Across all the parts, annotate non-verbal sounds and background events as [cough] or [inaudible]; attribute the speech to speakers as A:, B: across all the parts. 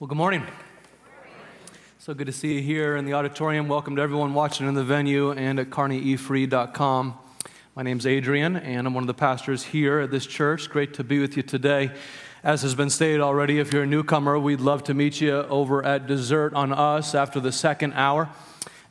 A: Well, good morning. So good to see you here in the auditorium. Welcome to everyone watching in the venue and at kearneyefree.com. My name's Adrian, and I'm one of the pastors here at this church. Great to be with you today. As has been stated already, if you're a newcomer, we'd love to meet you over at Dessert on Us after the second hour.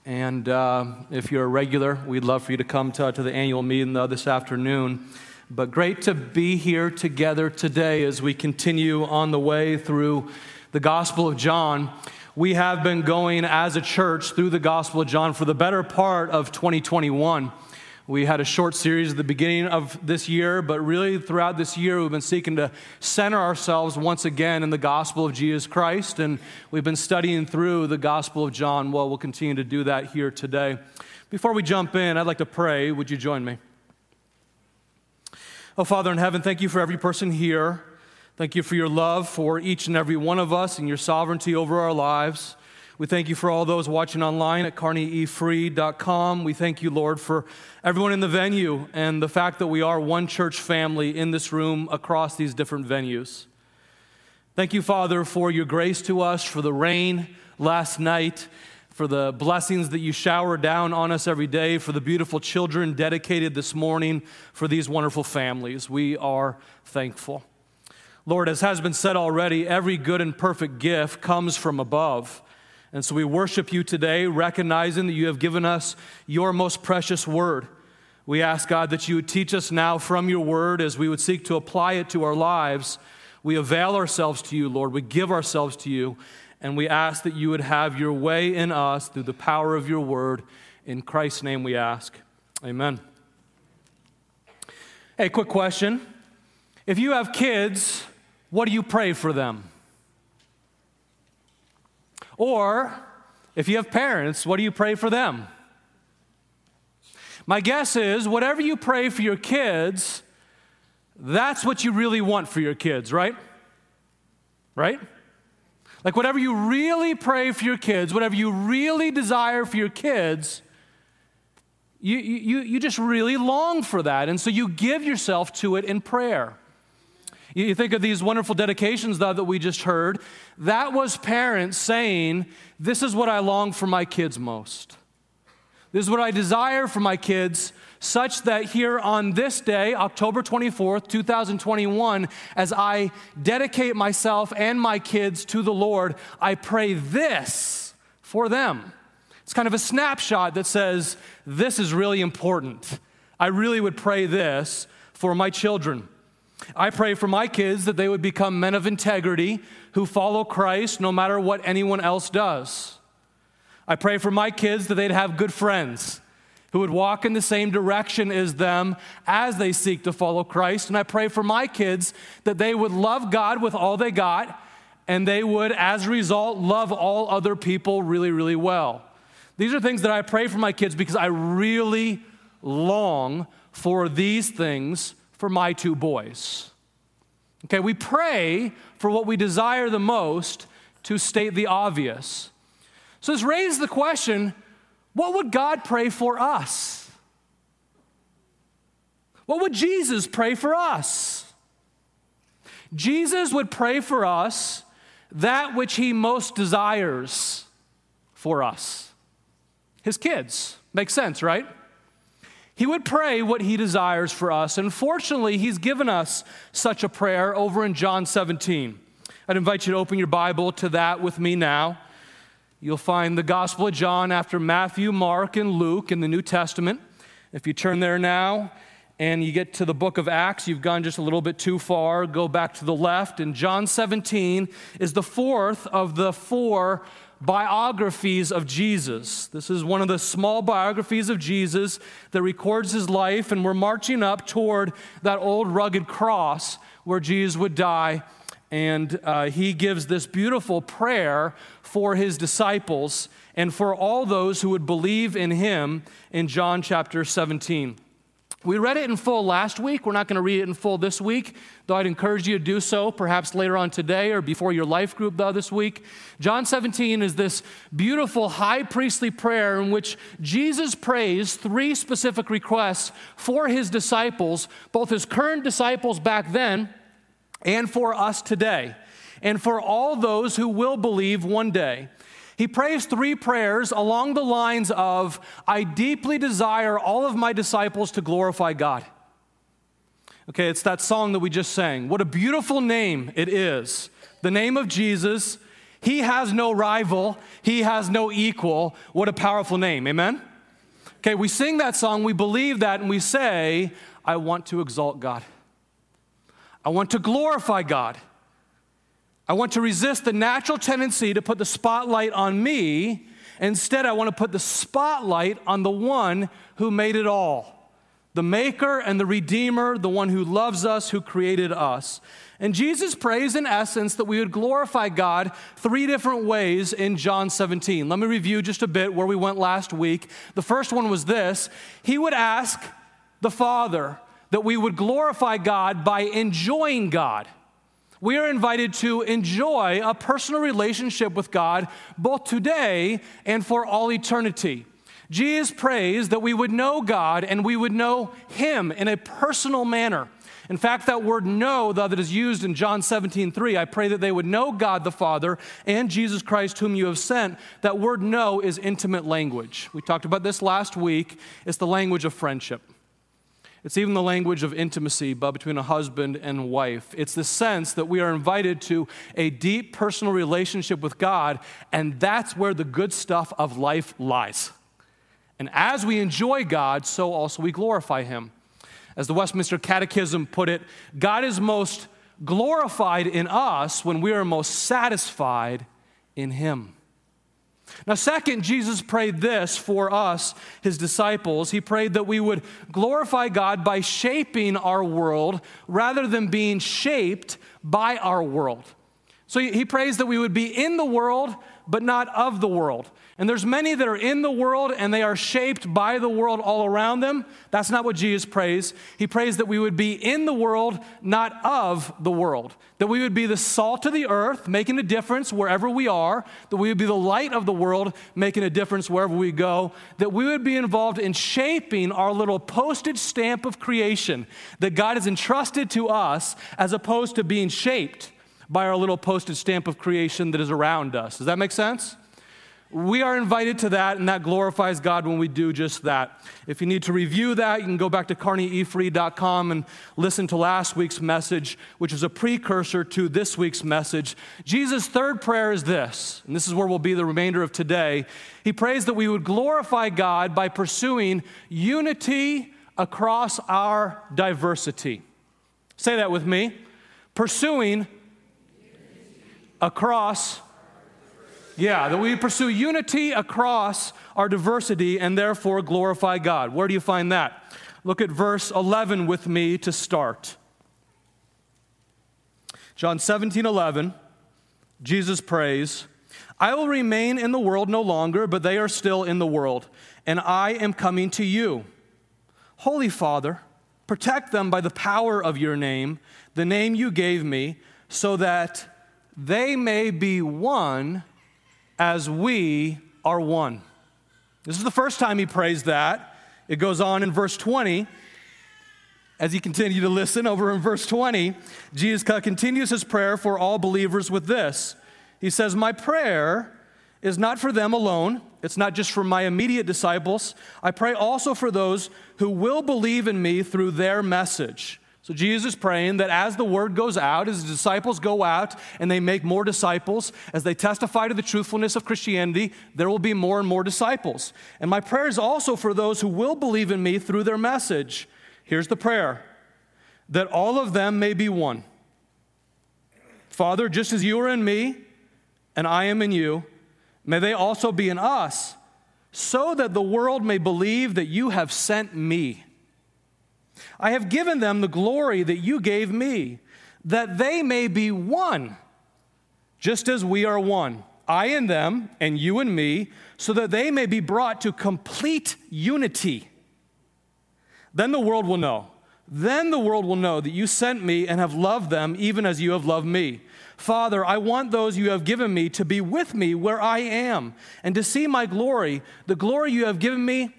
A: And uh, if you're a regular, we'd love for you to come to, to the annual meeting uh, this afternoon. But great to be here together today as we continue on the way through the Gospel of John. We have been going as a church through the Gospel of John for the better part of 2021. We had a short series at the beginning of this year, but really throughout this year, we've been seeking to center ourselves once again in the gospel of Jesus Christ. And we've been studying through the gospel of John. Well, we'll continue to do that here today. Before we jump in, I'd like to pray. Would you join me? Oh, Father in heaven, thank you for every person here. Thank you for your love for each and every one of us and your sovereignty over our lives. We thank you for all those watching online at kearneyefree.com. We thank you, Lord, for everyone in the venue and the fact that we are one church family in this room across these different venues. Thank you, Father, for your grace to us, for the rain last night, for the blessings that you shower down on us every day, for the beautiful children dedicated this morning, for these wonderful families. We are thankful. Lord, as has been said already, every good and perfect gift comes from above. And so we worship you today, recognizing that you have given us your most precious word. We ask, God, that you would teach us now from your word as we would seek to apply it to our lives. We avail ourselves to you, Lord. We give ourselves to you. And we ask that you would have your way in us through the power of your word. In Christ's name we ask. Amen. Hey, quick question. If you have kids, what do you pray for them? Or, if you have parents, what do you pray for them? My guess is whatever you pray for your kids, that's what you really want for your kids, right? Right? Like, whatever you really pray for your kids, whatever you really desire for your kids, you, you, you just really long for that. And so you give yourself to it in prayer. You think of these wonderful dedications, though, that we just heard. That was parents saying, This is what I long for my kids most. This is what I desire for my kids, such that here on this day, October 24th, 2021, as I dedicate myself and my kids to the Lord, I pray this for them. It's kind of a snapshot that says, This is really important. I really would pray this for my children. I pray for my kids that they would become men of integrity who follow Christ no matter what anyone else does. I pray for my kids that they'd have good friends who would walk in the same direction as them as they seek to follow Christ. And I pray for my kids that they would love God with all they got and they would, as a result, love all other people really, really well. These are things that I pray for my kids because I really long for these things for my two boys. Okay, we pray for what we desire the most to state the obvious. So this raises the question what would God pray for us? What would Jesus pray for us? Jesus would pray for us that which he most desires for us his kids. Makes sense, right? He would pray what he desires for us. And fortunately, he's given us such a prayer over in John 17. I'd invite you to open your Bible to that with me now. You'll find the Gospel of John after Matthew, Mark, and Luke in the New Testament. If you turn there now and you get to the book of Acts, you've gone just a little bit too far. Go back to the left. And John 17 is the fourth of the four biographies of Jesus. This is one of the small biographies of Jesus that records his life, and we're marching up toward that old rugged cross where Jesus would die. And uh, he gives this beautiful prayer for his disciples and for all those who would believe in him in John chapter 17. We read it in full last week. We're not going to read it in full this week, though I'd encourage you to do so perhaps later on today or before your life group, though, this week. John 17 is this beautiful high priestly prayer in which Jesus prays three specific requests for his disciples, both his current disciples back then and for us today. and for all those who will believe one day. He prays three prayers along the lines of I deeply desire all of my disciples to glorify God. Okay, it's that song that we just sang. What a beautiful name it is. The name of Jesus. He has no rival, he has no equal. What a powerful name. Amen? Okay, we sing that song, we believe that, and we say, I want to exalt God. I want to glorify God. I want to resist the natural tendency to put the spotlight on me. Instead, I want to put the spotlight on the one who made it all the maker and the redeemer, the one who loves us, who created us. And Jesus prays, in essence, that we would glorify God three different ways in John 17. Let me review just a bit where we went last week. The first one was this He would ask the Father that we would glorify God by enjoying God. We are invited to enjoy a personal relationship with God both today and for all eternity. Jesus prays that we would know God and we would know Him in a personal manner. In fact, that word know that is used in John 17, 3, I pray that they would know God the Father and Jesus Christ, whom you have sent. That word know is intimate language. We talked about this last week. It's the language of friendship. It's even the language of intimacy between a husband and wife. It's the sense that we are invited to a deep personal relationship with God, and that's where the good stuff of life lies. And as we enjoy God, so also we glorify Him. As the Westminster Catechism put it, God is most glorified in us when we are most satisfied in Him. Now, second, Jesus prayed this for us, his disciples. He prayed that we would glorify God by shaping our world rather than being shaped by our world. So he prays that we would be in the world, but not of the world. And there's many that are in the world and they are shaped by the world all around them. That's not what Jesus prays. He prays that we would be in the world, not of the world. That we would be the salt of the earth, making a difference wherever we are. That we would be the light of the world, making a difference wherever we go. That we would be involved in shaping our little postage stamp of creation that God has entrusted to us as opposed to being shaped by our little postage stamp of creation that is around us. Does that make sense? We are invited to that, and that glorifies God when we do just that. If you need to review that, you can go back to kearneyefree.com and listen to last week's message, which is a precursor to this week's message. Jesus' third prayer is this, and this is where we'll be the remainder of today. He prays that we would glorify God by pursuing unity across our diversity. Say that with me. Pursuing across yeah, that we pursue unity across our diversity and therefore glorify God. Where do you find that? Look at verse 11 with me to start. John 17, 11, Jesus prays, I will remain in the world no longer, but they are still in the world, and I am coming to you. Holy Father, protect them by the power of your name, the name you gave me, so that they may be one as we are one. This is the first time he prays that. It goes on in verse 20. As you continue to listen over in verse 20, Jesus continues his prayer for all believers with this. He says, My prayer is not for them alone. It's not just for my immediate disciples. I pray also for those who will believe in me through their message. So Jesus is praying that as the word goes out, as the disciples go out and they make more disciples, as they testify to the truthfulness of Christianity, there will be more and more disciples. And my prayer is also for those who will believe in me through their message. Here's the prayer that all of them may be one. Father, just as you are in me and I am in you, may they also be in us, so that the world may believe that you have sent me. I have given them the glory that you gave me, that they may be one, just as we are one. I and them, and you and me, so that they may be brought to complete unity. Then the world will know. Then the world will know that you sent me and have loved them even as you have loved me. Father, I want those you have given me to be with me where I am and to see my glory, the glory you have given me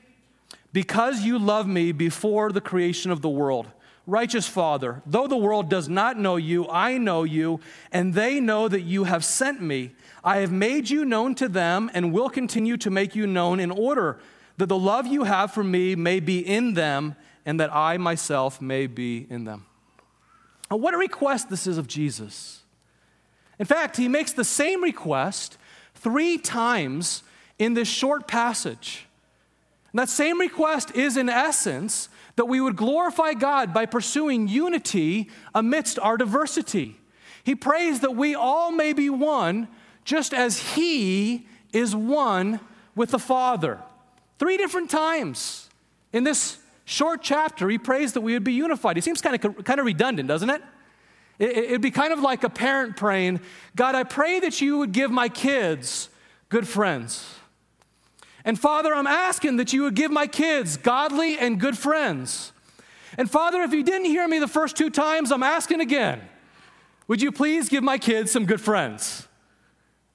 A: because you loved me before the creation of the world. Righteous Father, though the world does not know you, I know you, and they know that you have sent me. I have made you known to them and will continue to make you known in order that the love you have for me may be in them and that I myself may be in them. Now, what a request this is of Jesus. In fact, he makes the same request three times in this short passage. And that same request is, in essence, that we would glorify God by pursuing unity amidst our diversity. He prays that we all may be one, just as He is one with the Father. Three different times in this short chapter, He prays that we would be unified. It seems kind of, kind of redundant, doesn't it? It'd be kind of like a parent praying, God, I pray that you would give my kids good friends. And Father, I'm asking that you would give my kids godly and good friends. And Father, if you didn't hear me the first two times, I'm asking again. Would you please give my kids some good friends?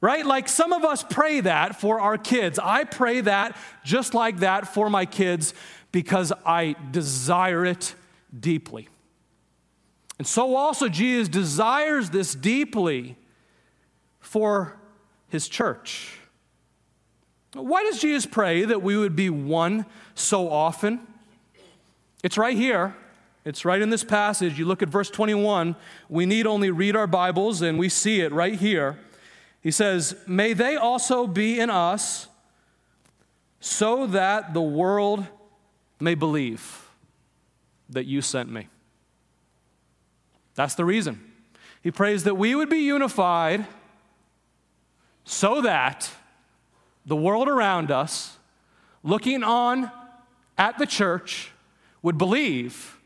A: Right? Like some of us pray that for our kids. I pray that just like that for my kids because I desire it deeply. And so also Jesus desires this deeply for his church. Why does Jesus pray that we would be one so often? It's right here. It's right in this passage. You look at verse 21. We need only read our Bibles and we see it right here. He says, May they also be in us so that the world may believe that you sent me. That's the reason. He prays that we would be unified so that the world around us, looking on at the church, would believe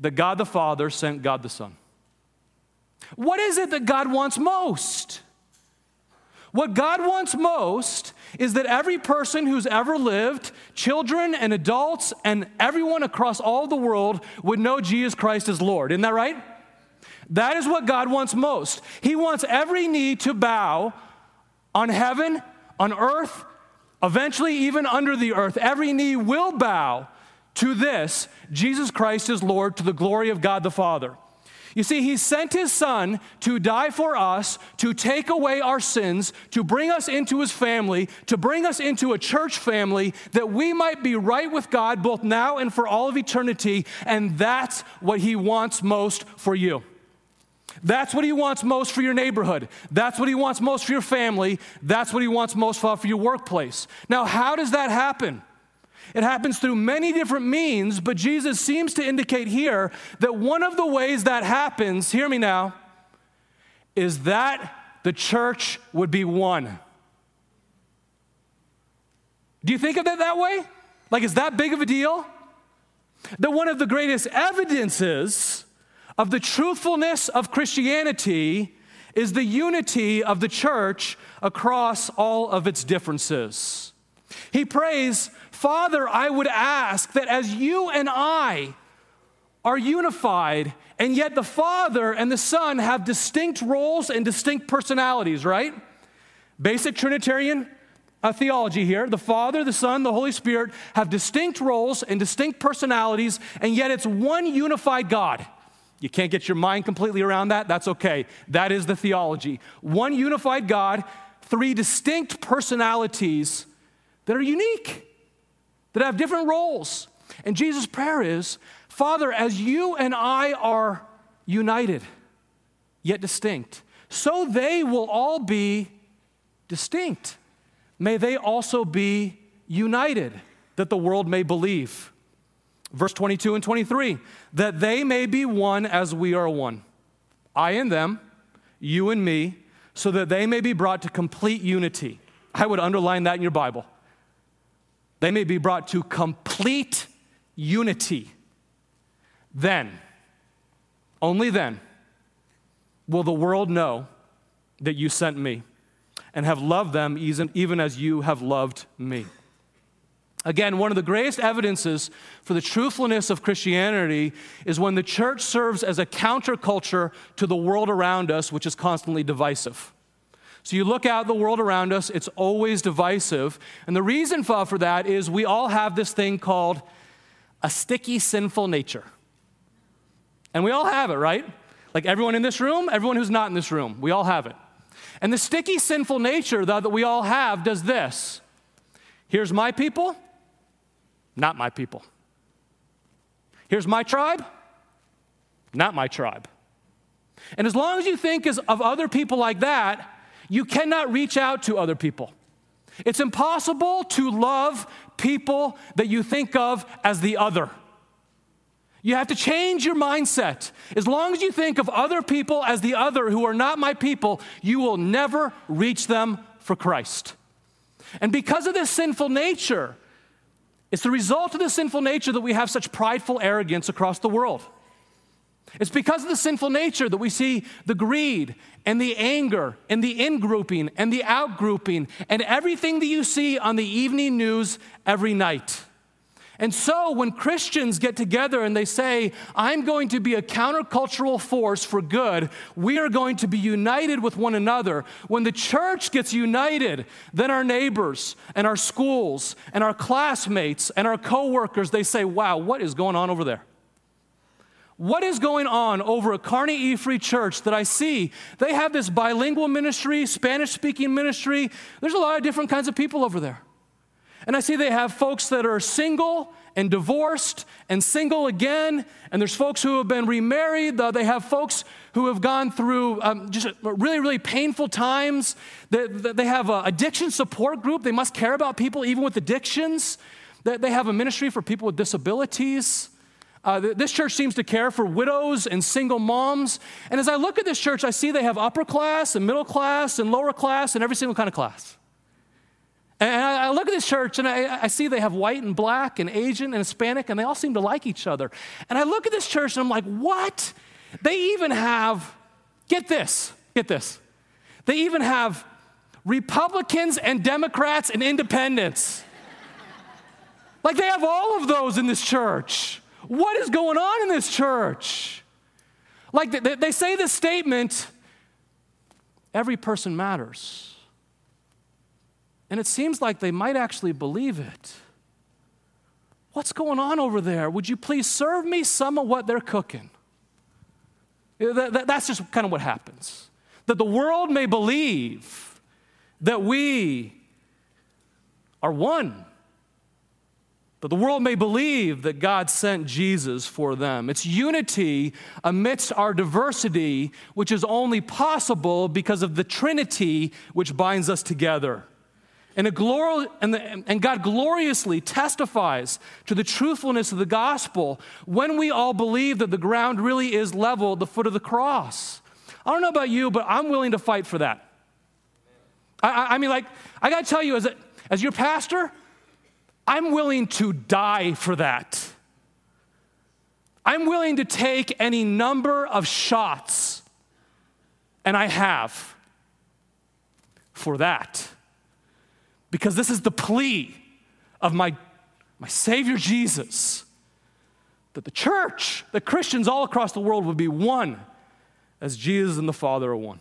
A: that God the Father sent God the Son. What is it that God wants most? What God wants most is that every person who's ever lived, children and adults and everyone across all the world, would know Jesus Christ as Lord. Isn't that right? That is what God wants most. He wants every knee to bow on heaven on earth, eventually even under the earth, every knee will bow to this Jesus Christ is Lord to the glory of God the Father. You see, He sent His Son to die for us, to take away our sins, to bring us into His family, to bring us into a church family that we might be right with God both now and for all of eternity. And that's what He wants most for you. That's what he wants most for your neighborhood. That's what he wants most for your family. That's what he wants most for your workplace. Now, how does that happen? It happens through many different means, but Jesus seems to indicate here that one of the ways that happens, hear me now, is that the church would be one. Do you think of it that way? Like, is that big of a deal? That one of the greatest evidences of the truthfulness of Christianity is the unity of the church across all of its differences. He prays, Father, I would ask that as you and I are unified, and yet the Father and the Son have distinct roles and distinct personalities, right? Basic Trinitarian uh, theology here. The Father, the Son, the Holy Spirit have distinct roles and distinct personalities, and yet it's one unified God. You can't get your mind completely around that? That's okay. That is the theology. One unified God, three distinct personalities that are unique, that have different roles. And Jesus' prayer is Father, as you and I are united, yet distinct, so they will all be distinct. May they also be united, that the world may believe. Verse 22 and 23 that they may be one as we are one. I and them, you and me, so that they may be brought to complete unity. I would underline that in your Bible. They may be brought to complete unity. Then, only then, will the world know that you sent me and have loved them even as you have loved me. Again, one of the greatest evidences for the truthfulness of Christianity is when the church serves as a counterculture to the world around us, which is constantly divisive. So you look out the world around us, it's always divisive. And the reason for, that is we all have this thing called a sticky, sinful nature. And we all have it, right? Like everyone in this room, everyone who's not in this room, we all have it. And the sticky sinful nature though, that we all have does this here's my people, not my people. Here's my tribe, not my tribe. And as long as you think of other people like that, you cannot reach out to other people. It's impossible to love people that you think of as the other. You have to change your mindset. As long as you think of other people as the other who are not my people, you will never reach them for Christ. And because of this sinful nature, it's the result of the sinful nature that we have such prideful arrogance across the world. It's because of the sinful nature that we see the greed and the anger and the in grouping and the out grouping and everything that you see on the evening news every night. And so when Christians get together and they say, I'm going to be a countercultural force for good, we are going to be united with one another. When the church gets united, then our neighbors and our schools and our classmates and our coworkers, they say, wow, what is going on over there? What is going on over at Kearney E Free Church that I see? They have this bilingual ministry, Spanish speaking ministry. There's a lot of different kinds of people over there. And I see they have folks that are single and divorced and single again. And there's folks who have been remarried. They have folks who have gone through um, just really, really painful times. They, they have an addiction support group. They must care about people even with addictions. They have a ministry for people with disabilities. Uh, this church seems to care for widows and single moms. And as I look at this church, I see they have upper class and middle class and lower class and every single kind of class. And I, look at this church and I, I, see they have white and black and Asian and Hispanic, and they all seem to like each other. And I look at this church and I'm like, what? They even have, get this, get this. They even have Republicans and Democrats and independents. [laughs] like they have all of those in this church. What is going on in this church? Like they, they say this statement every person matters. And it seems like they might actually believe it. What's going on over there? Would you please serve me some of what they're cooking? That's just kind of what happens. That the world may believe that we are one. That the world may believe that God sent Jesus for them. It's unity amidst our diversity, which is only possible because of the Trinity which binds us together. And, and, the, and God gloriously testifies to the truthfulness of the gospel when we all believe that the ground really is level at the foot of the cross. I don't know about you, but I'm willing to fight for that. I, I, I mean, like, I got to tell you, as, a, as your pastor, I'm willing to die for that. I'm willing to take any number of shots, and I have for that because this is the plea of my, my Savior Jesus that the church, that Christians all across the world would be one as Jesus and the Father are one.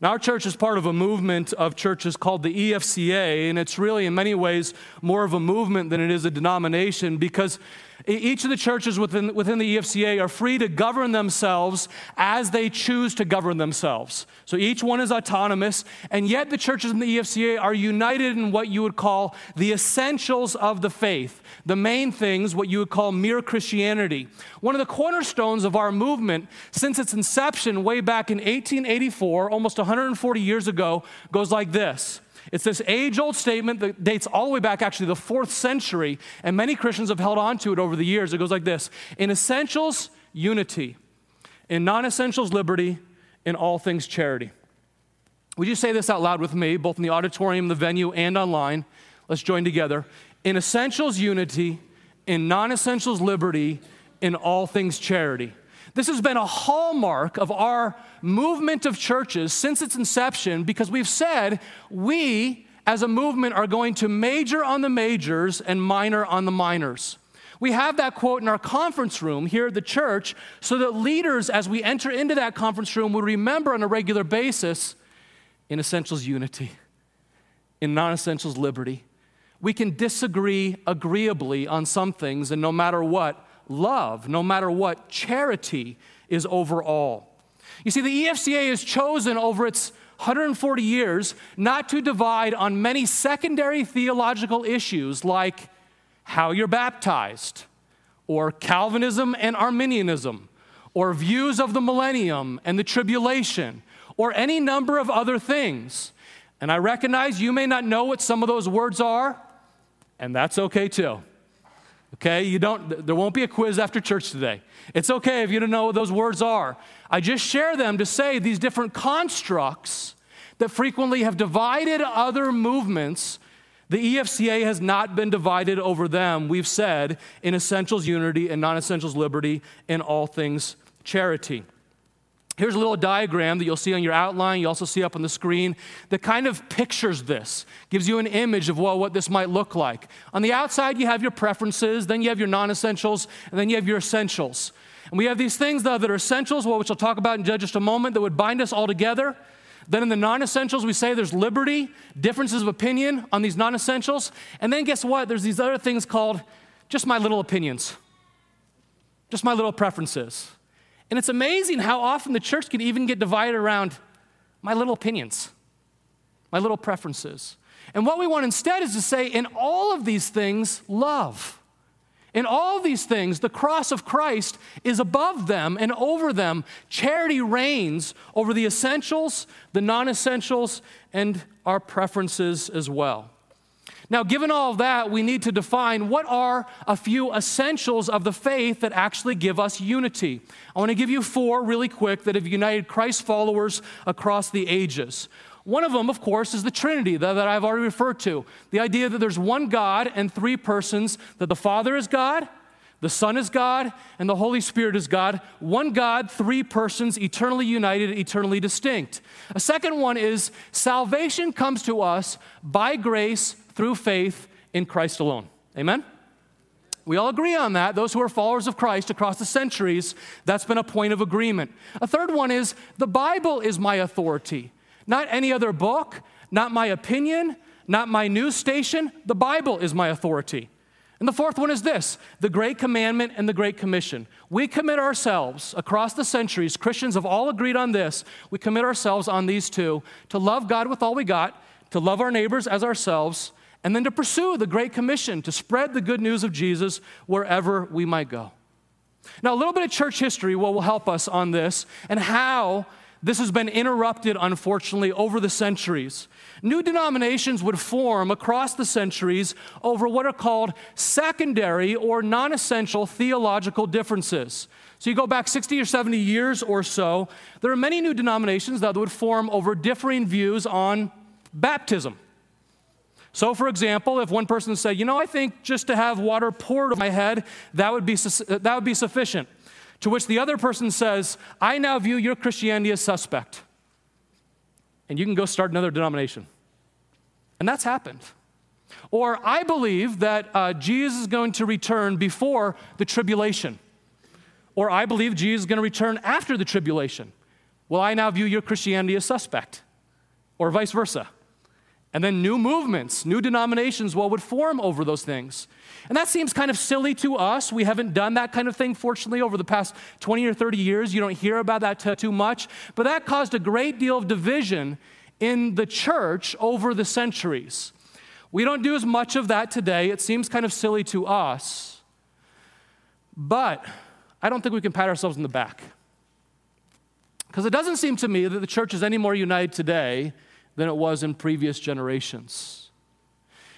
A: Now, our church is part of a movement of churches called the EFCA, and it's really, in many ways, more of a movement than it is a denomination because each of the churches within, within the EFCA are free to govern themselves as they choose to govern themselves. So each one is autonomous, and yet the churches in the EFCA are united in what you would call the essentials of the faith, the main things, what you would call mere Christianity. One of the cornerstones of our movement since its inception way back in 1884, almost 140 years ago, goes like this it's this age old statement that dates all the way back, actually, the fourth century, and many Christians have held on to it over the years. It goes like this In essentials, unity. In non essentials, liberty. In all things, charity. Would you say this out loud with me, both in the auditorium, the venue, and online? Let's join together. In essentials, unity. In non essentials, liberty. In all things, charity. This has been a hallmark of our movement of churches since its inception because we've said we, as a movement, are going to major on the majors and minor on the minors. We have that quote in our conference room here at the church so that leaders, as we enter into that conference room, would remember on a regular basis in essentials, unity, in non essentials, liberty. We can disagree agreeably on some things, and no matter what, love, no matter what, charity is over all. You see, the EFCA is chosen over its 140 years not to divide on many secondary theological issues like how you're baptized, or Calvinism and Arminianism, or views of the millennium and the tribulation, or any number of other things. And I recognize you may not know what some of those words are, and that's okay too. Okay, you don't there won't be a quiz after church today. It's okay if you don't know what those words are. I just share them to say these different constructs that frequently have divided other movements. The EFCA has not been divided over them, we've said, in essentials unity and non essentials liberty, in all things charity. Here's a little diagram that you'll see on your outline, you also see up on the screen, that kind of pictures this, gives you an image of well, what this might look like. On the outside, you have your preferences, then you have your non essentials, and then you have your essentials. And we have these things, though, that are essentials, well, which I'll talk about in just a moment, that would bind us all together. Then in the non essentials, we say there's liberty, differences of opinion on these non essentials. And then guess what? There's these other things called just my little opinions, just my little preferences. And it's amazing how often the church can even get divided around my little opinions, my little preferences. And what we want instead is to say, in all of these things, love. In all these things, the cross of Christ is above them and over them. Charity reigns over the essentials, the non essentials, and our preferences as well. Now, given all that, we need to define what are a few essentials of the faith that actually give us unity. I want to give you four really quick that have united Christ followers across the ages. One of them, of course, is the Trinity that, that, I've already referred to. The idea that there's one God and three persons, that the Father is God, the Son is God, and the Holy Spirit is God. One God, three persons, eternally united, eternally distinct. A second one is salvation comes to us by grace through faith in Christ alone. Amen? We all agree on that. Those who are followers of Christ across the centuries, that's been a point of agreement. A third one is the Bible is my authority, not any other book, not my opinion, not my news station. The Bible is my authority. And the fourth one is this the Great Commandment and the Great Commission. We commit ourselves across the centuries, Christians have all agreed on this. We commit ourselves on these two to love God with all we got, to love our neighbors as ourselves, and then to pursue the Great Commission to spread the good news of Jesus wherever we might go. Now, a little bit of church history will help us on this and how this has been interrupted, unfortunately, over the centuries. New denominations would form across the centuries over what are called secondary or non essential theological differences. So you go back 60 or 70 years or so, there are many new denominations that would form over differing views on baptism. So, for example, if one person said, You know, I think just to have water poured on my head, that would be, that would be sufficient. To which the other person says, I now view your Christianity as suspect. And you can go start another denomination. And that's happened. Or I believe that uh, Jesus is going to return before the tribulation. Or I believe Jesus is going to return after the tribulation. Well, I now view your Christianity as suspect. Or vice versa. And then new movements, new denominations, well, would form over those things. And that seems kind of silly to us. We haven't done that kind of thing, fortunately, over the past 20 or 30 years. You don't hear about that t- too much. But that caused a great deal of division in the church over the centuries. We don't do as much of that today. It seems kind of silly to us. But I don't think we can pat ourselves in the back. Because it doesn't seem to me that the church is any more united today than it was in previous generations.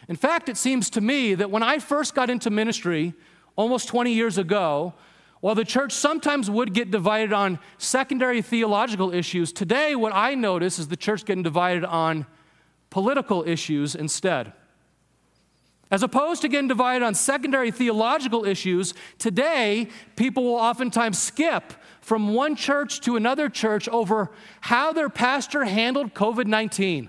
A: In fact, it seems to me that when I first got into ministry almost 20 years ago, while the church sometimes would get divided on secondary theological issues, today what I notice is the church getting divided on political issues instead. As opposed to getting divided on secondary theological issues, today people will oftentimes skip from one church to another church over how their pastor handled COVID 19.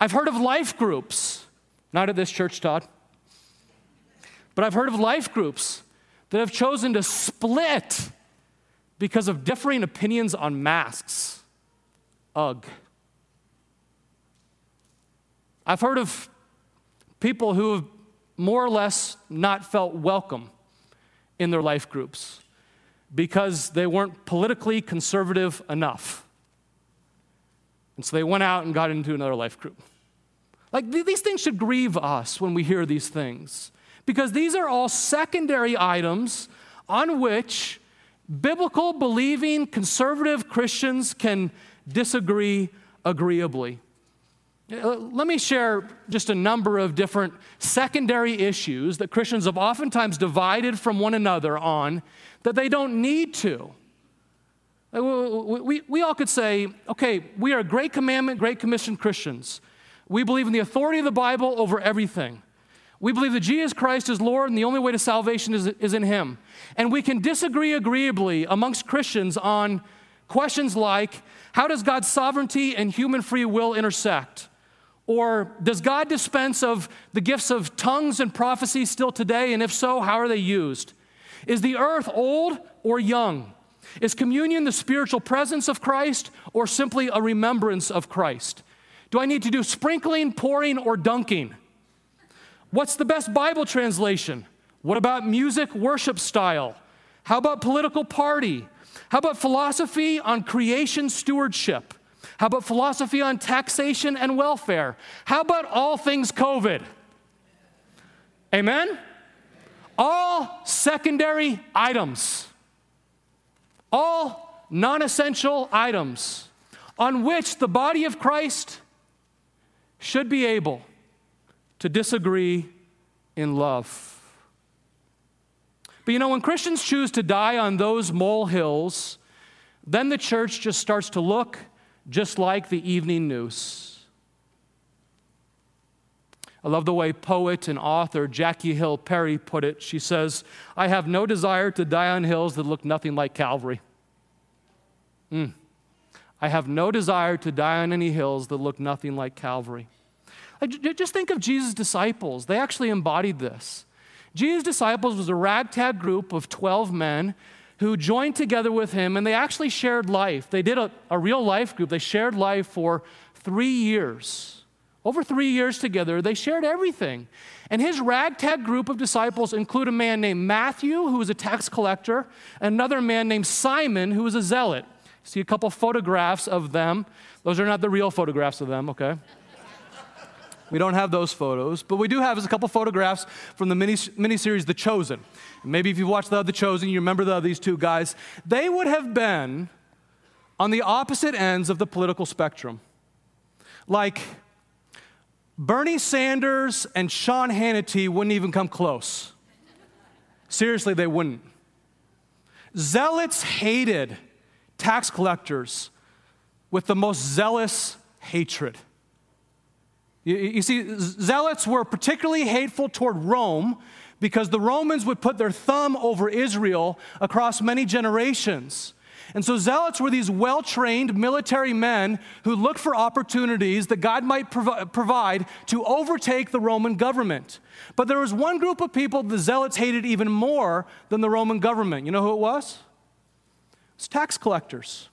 A: I've heard of life groups, not at this church, Todd, but I've heard of life groups that have chosen to split because of differing opinions on masks. Ugh. I've heard of people who have more or less not felt welcome in their life groups because they weren't politically conservative enough. And so they went out and got into another life group. Like these things should grieve us when we hear these things because these are all secondary items on which biblical believing conservative Christians can disagree agreeably. Uh, let me share just a number of different secondary issues that Christians have oftentimes divided from one another on that they don't need to. Uh, we, we, all could say, okay, we are great commandment, great commission Christians. We believe in the authority of the Bible over everything. We believe that Jesus Christ is Lord and the only way to salvation is, is in Him. And we can disagree agreeably amongst Christians on questions like how does God's sovereignty and human free will intersect? Or does God dispense of the gifts of tongues and prophecy still today? And if so, how are they used? Is the earth old or young? Is communion the spiritual presence of Christ or simply a remembrance of Christ? Do I need to do sprinkling, pouring, or dunking? What's the best Bible translation? What about music worship style? How about political party? How about philosophy on creation stewardship? How about philosophy on taxation and welfare? How about all things COVID? Amen? All secondary items, all non essential items on which the body of Christ should be able to disagree in love. But you know, when Christians choose to die on those molehills, then the church just starts to look just like the evening news. I love the way poet and author Jackie Hill Perry put it. She says, I have no desire to die on hills that look nothing like Calvary. Mm. I have no desire to die on any hills that look nothing like Calvary. Just think of Jesus' disciples. They actually embodied this. Jesus' disciples was a ragtag group of 12 men who joined together with him and they actually shared life. They did a, a real life group. They shared life for three years. Over three years together, they shared everything. And his ragtag group of disciples include a man named Matthew, who was a tax collector, another man named Simon, who was a zealot. See a couple photographs of them. Those are not the real photographs of them, okay? We don't have those photos, but we do have a couple photographs from the mini miniseries The Chosen. Maybe if you've watched the, the Chosen, you remember the, these two guys. They would have been on the opposite ends of the political spectrum. Like Bernie Sanders and Sean Hannity wouldn't even come close. Seriously, they wouldn't. Zealots hated tax collectors with the most zealous hatred. You, you see, zealots were particularly hateful toward Rome because the Romans would put their thumb over Israel across many generations. And so, zealots were these well trained military men who looked for opportunities that God might prov- provide to overtake the Roman government. But there was one group of people the zealots hated even more than the Roman government. You know who it was? It was tax collectors.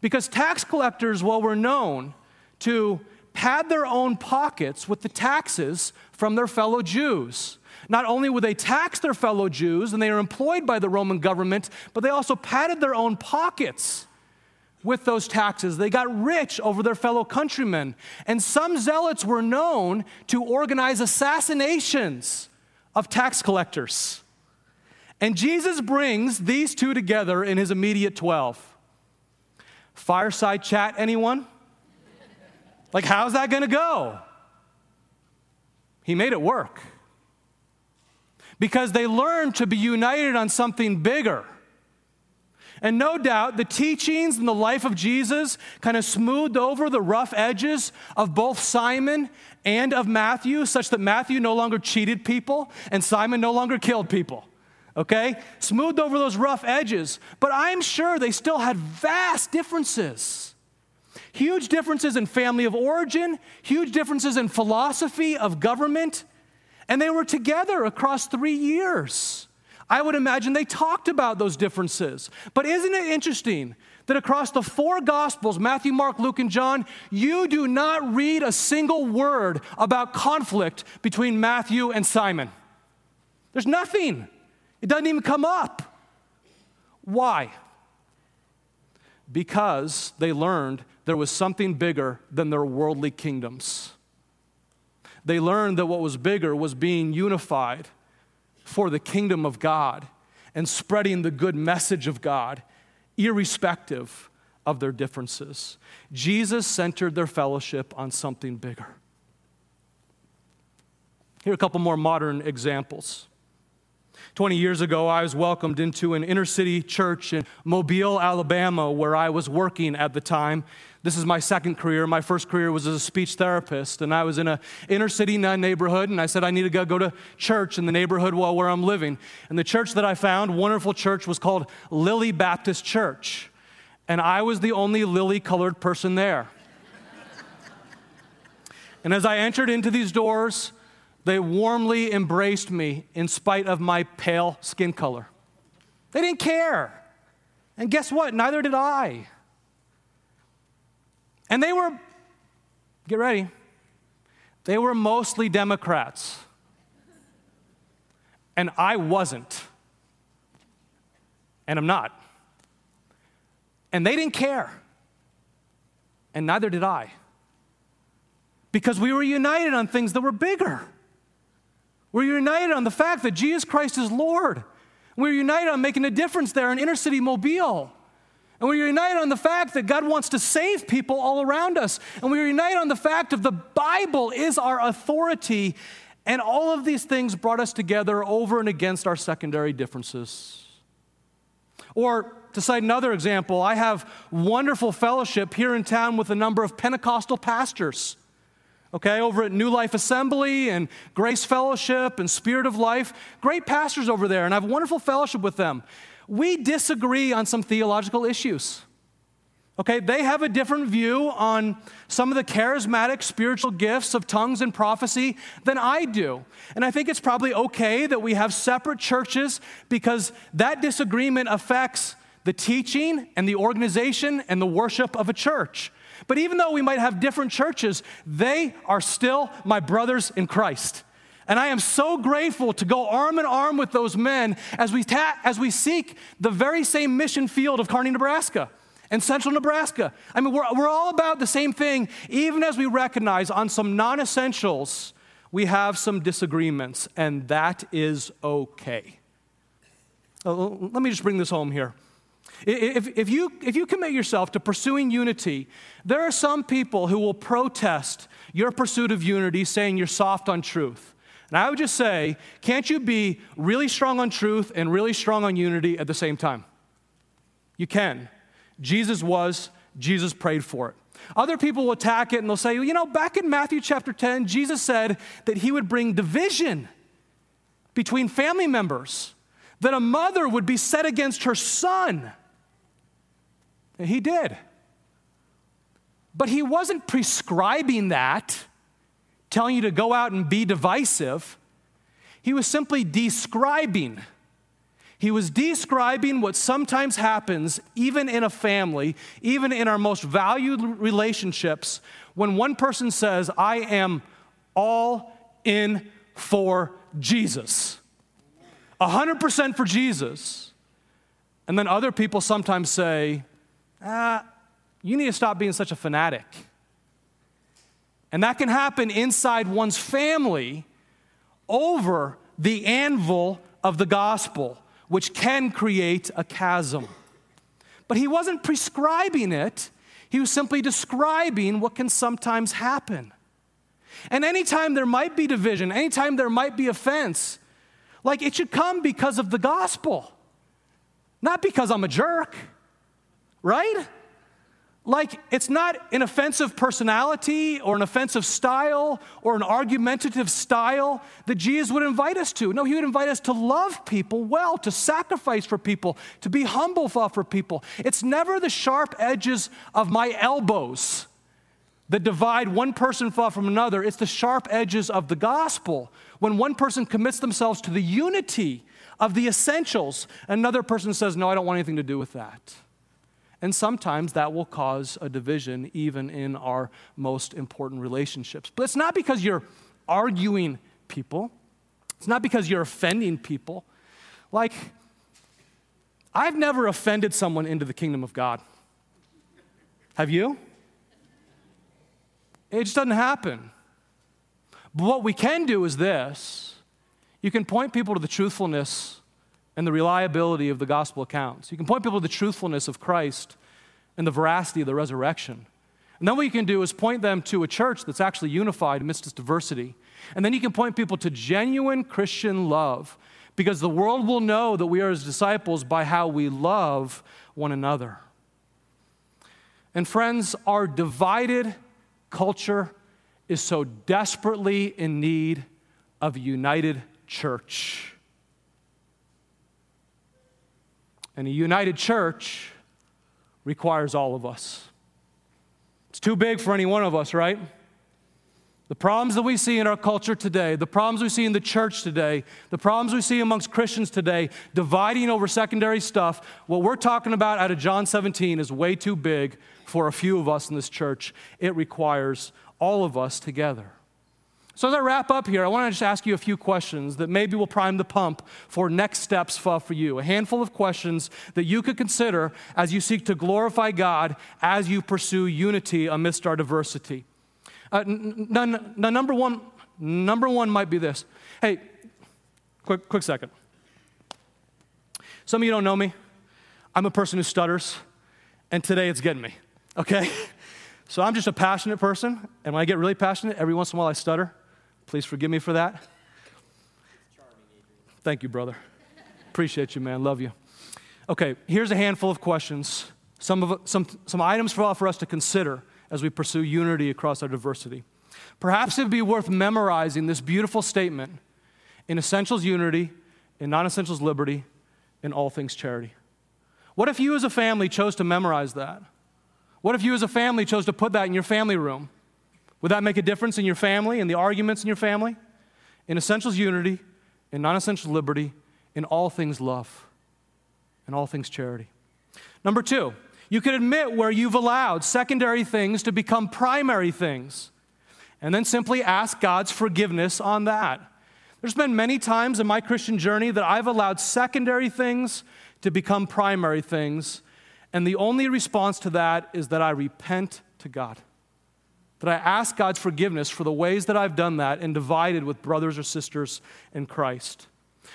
A: Because tax collectors, well, were known to pad their own pockets with the taxes from their fellow Jews. Not only would they tax their fellow Jews and they are employed by the Roman government, but they also padded their own pockets with those taxes. They got rich over their fellow countrymen. And some zealots were known to organize assassinations of tax collectors. And Jesus brings these two together in his immediate 12. Fireside chat, anyone? Like, how's that going to go? He made it work. Because they learned to be united on something bigger. And no doubt the teachings and the life of Jesus kind of smoothed over the rough edges of both Simon and of Matthew, such that Matthew no longer cheated people and Simon no longer killed people. Okay? Smoothed over those rough edges. But I'm sure they still had vast differences. Huge differences in family of origin, huge differences in philosophy of government, and they were together across three years. I would imagine they talked about those differences. But isn't it interesting that across the four Gospels Matthew, Mark, Luke, and John you do not read a single word about conflict between Matthew and Simon. There's nothing, it doesn't even come up. Why? Because they learned there was something bigger than their worldly kingdoms. They learned that what was bigger was being unified for the kingdom of God and spreading the good message of God, irrespective of their differences. Jesus centered their fellowship on something bigger. Here are a couple more modern examples. 20 years ago, I was welcomed into an inner city church in Mobile, Alabama, where I was working at the time. This is my second career. My first career was as a speech therapist, and I was in an inner city neighborhood, and I said I need to go, go to church in the neighborhood where I'm living. And the church that I found, wonderful church, was called Lily Baptist Church. And I was the only lily colored person there. and as I entered into these doors, they warmly embraced me in spite of my pale skin color. They didn't care. And guess what? Neither did I. And they were, get ready, they were mostly Democrats. And I wasn't. And I'm not. And they didn't care. And neither did I. Because we were united on things that were bigger. We're united on the fact that Jesus Christ is Lord. We're united on making a difference there in inner city Mobile. And we're united on the fact that God wants to save people all around us. And we're united on the fact of the Bible is our authority. And all of these things brought us together over and against our secondary differences. Or to cite another example, I have wonderful fellowship here in town with a number of Pentecostal pastors okay, over at New Life Assembly and Grace Fellowship and Spirit of Life. Great pastors over there, and I have wonderful fellowship with them. We disagree on some theological issues. Okay, they have a different view on some of the charismatic spiritual gifts of tongues and prophecy than I do. And I think it's probably okay that we have separate churches because that disagreement affects the teaching and the organization and the worship of a church. But even though we might have different churches, they are still my brothers in Christ. And I am so grateful to go arm in arm with those men as we, ta- as we seek the very same mission field of Kearney, Nebraska and central Nebraska. I mean, we're, we're all about the same thing, even as we recognize on some non essentials, we have some disagreements, and that is okay. Uh, let me just bring this home here. If, if, you, if you commit yourself to pursuing unity, there are some people who will protest your pursuit of unity, saying you're soft on truth. And I would just say, can't you be really strong on truth and really strong on unity at the same time? You can. Jesus was, Jesus prayed for it. Other people will attack it and they'll say, you know, back in Matthew chapter 10, Jesus said that he would bring division between family members, that a mother would be set against her son. And he did. But he wasn't prescribing that, telling you to go out and be divisive. He was simply describing. He was describing what sometimes happens, even in a family, even in our most valued relationships, when one person says, I am all in for Jesus. 100% for Jesus. And then other people sometimes say, ah, you need to stop being such a fanatic. And that can happen inside one's family over the anvil of the gospel, which can create a chasm. But he wasn't prescribing it, he was simply describing what can sometimes happen. And anytime there might be division, anytime there might be offense, like it should come because of the gospel, not because I'm a jerk, right? Like, it's not an offensive personality or an offensive style or an argumentative style that Jesus would invite us to. No, he would invite us to love people well, to sacrifice for people, to be humble for people. It's never the sharp edges of my elbows that divide one person from another, it's the sharp edges of the gospel. When one person commits themselves to the unity of the essentials, another person says, No, I don't want anything to do with that. And sometimes that will cause a division even in our most important relationships. But it's not because you're arguing people, it's not because you're offending people. Like, I've never offended someone into the kingdom of God. Have you? It just doesn't happen. But what we can do is this you can point people to the truthfulness and the reliability of the gospel accounts. You can point people to the truthfulness of Christ and the veracity of the resurrection. And then what you can do is point them to a church that's actually unified amidst its diversity. And then you can point people to genuine Christian love because the world will know that we are his disciples by how we love one another. And friends, our divided culture is so desperately in need of a united church. And a united church requires all of us. It's too big for any one of us, right? The problems that we see in our culture today, the problems we see in the church today, the problems we see amongst Christians today, dividing over secondary stuff, what we're talking about out of John 17 is way too big for a few of us in this church. It requires all of us together. So, as I wrap up here, I want to just ask you a few questions that maybe will prime the pump for next steps for you. A handful of questions that you could consider as you seek to glorify God as you pursue unity amidst our diversity. Uh, n- n- n- number, one, number one might be this. Hey, quick, quick second. Some of you don't know me. I'm a person who stutters, and today it's getting me, okay? So I'm just a passionate person, and when I get really passionate, every once in a while I stutter. Please forgive me for that. Thank you, brother. Appreciate you, man. Love you. Okay, here's a handful of questions, some, of, some, some items for, for us to consider as we pursue unity across our diversity. Perhaps it would be worth memorizing this beautiful statement in essentials unity, in non essentials liberty, in all things charity. What if you as a family chose to memorize that? What if you as a family chose to put that in your family room? Would that make a difference in your family and the arguments in your family? In essentials, unity. In non essentials, liberty. In all things, love. In all things, charity. Number two, you can admit where you've allowed secondary things to become primary things, and then simply ask God's forgiveness on that. There's been many times in my Christian journey that I've allowed secondary things to become primary things, and the only response to that is that I repent to God that I ask God's forgiveness for the ways that I've done that and divided with brothers or sisters in Christ.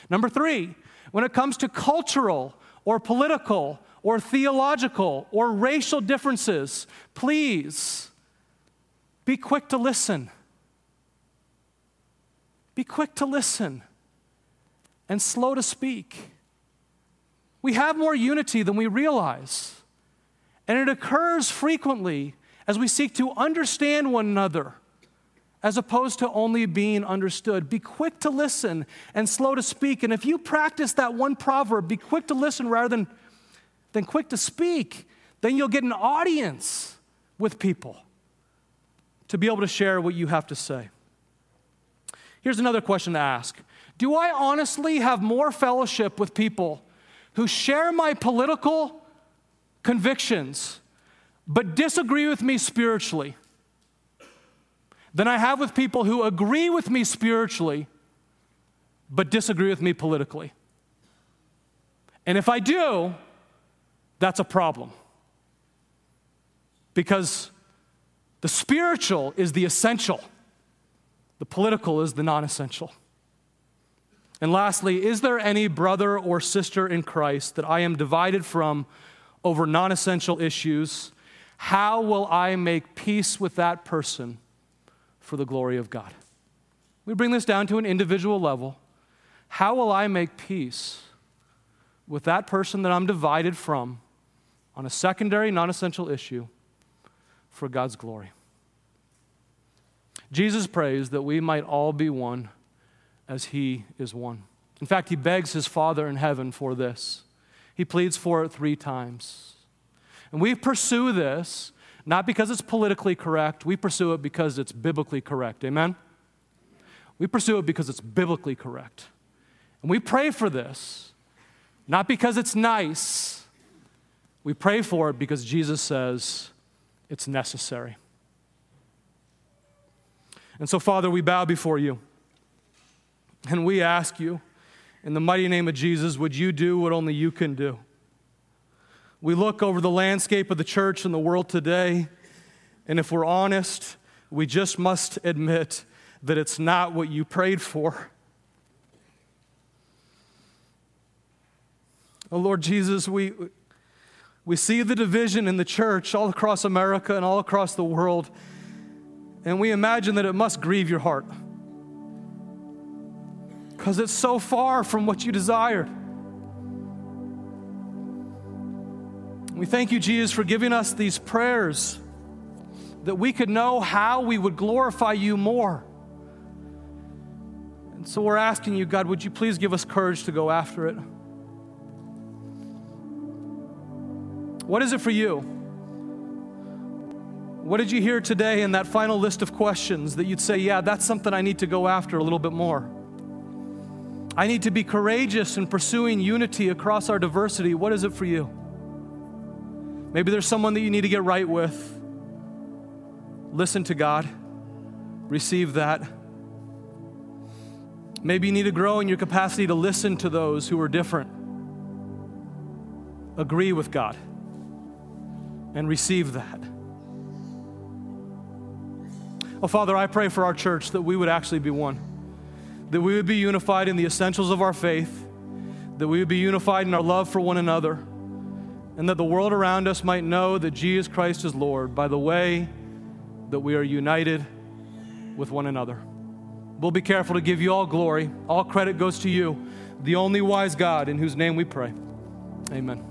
A: Number three, when it comes to cultural or political or theological or racial differences, please be quick to listen. Be quick to listen and slow to speak. We have more unity than we realize, and it occurs frequently as we seek to understand one another as opposed to only being understood. Be quick to listen and slow to speak. And if you practice that one proverb, be quick to listen rather than, than quick to speak, then you'll get an audience with people to be able to share what you have to say. Here's another question to ask Do I honestly have more fellowship with people who share my political convictions but disagree with me spiritually than I have with people who agree with me spiritually but disagree with me politically. And if I do, that's a problem. Because the spiritual is the essential, the political is the non essential. And lastly, is there any brother or sister in Christ that I am divided from over non essential issues how will I make peace with that person for the glory of God? We bring this down to an individual level. How will I make peace with that person that I'm divided from on a secondary, non essential issue for God's glory? Jesus prays that we might all be one as he is one. In fact, he begs his Father in heaven for this. He pleads for it three times. And we pursue this not because it's politically correct, we pursue it because it's biblically correct. Amen? We pursue it because it's biblically correct. And we pray for this not because it's nice, We pray for it because Jesus says it's necessary. And so, Father, we bow before you and we ask you, in the mighty name of Jesus, would you do what only you can do? We look over the landscape of the church and the world today, and if we're honest, we just must admit that it's not what you prayed for. Oh, Lord Jesus, we, we see the division in the church all across America and all across the world, and we imagine that it must grieve your heart because it's so far from what you desired. We thank you, Jesus, for giving us these prayers that we could know how we would glorify you more. And so we're asking you, God, would you please give us courage to go after it? What is it for you? What did you hear today in that final list of questions that you'd say, yeah, that's something I need to go after a little bit more? I need to be courageous in pursuing unity across our diversity. What is it for you? Maybe there's someone that you need to get right with. Listen to God, receive that. Maybe you need to grow in your capacity to listen to those who are different. Agree with God and receive that. Oh, Father, I pray for our church that we would actually be one, that we would be unified in the essentials of our faith, that we would be unified in our love for one another, and that the world around us might know that Jesus Christ is Lord by the way that we are united with one another. We'll be careful to give you all glory. All credit goes to you, the only wise God in whose name we pray. Amen.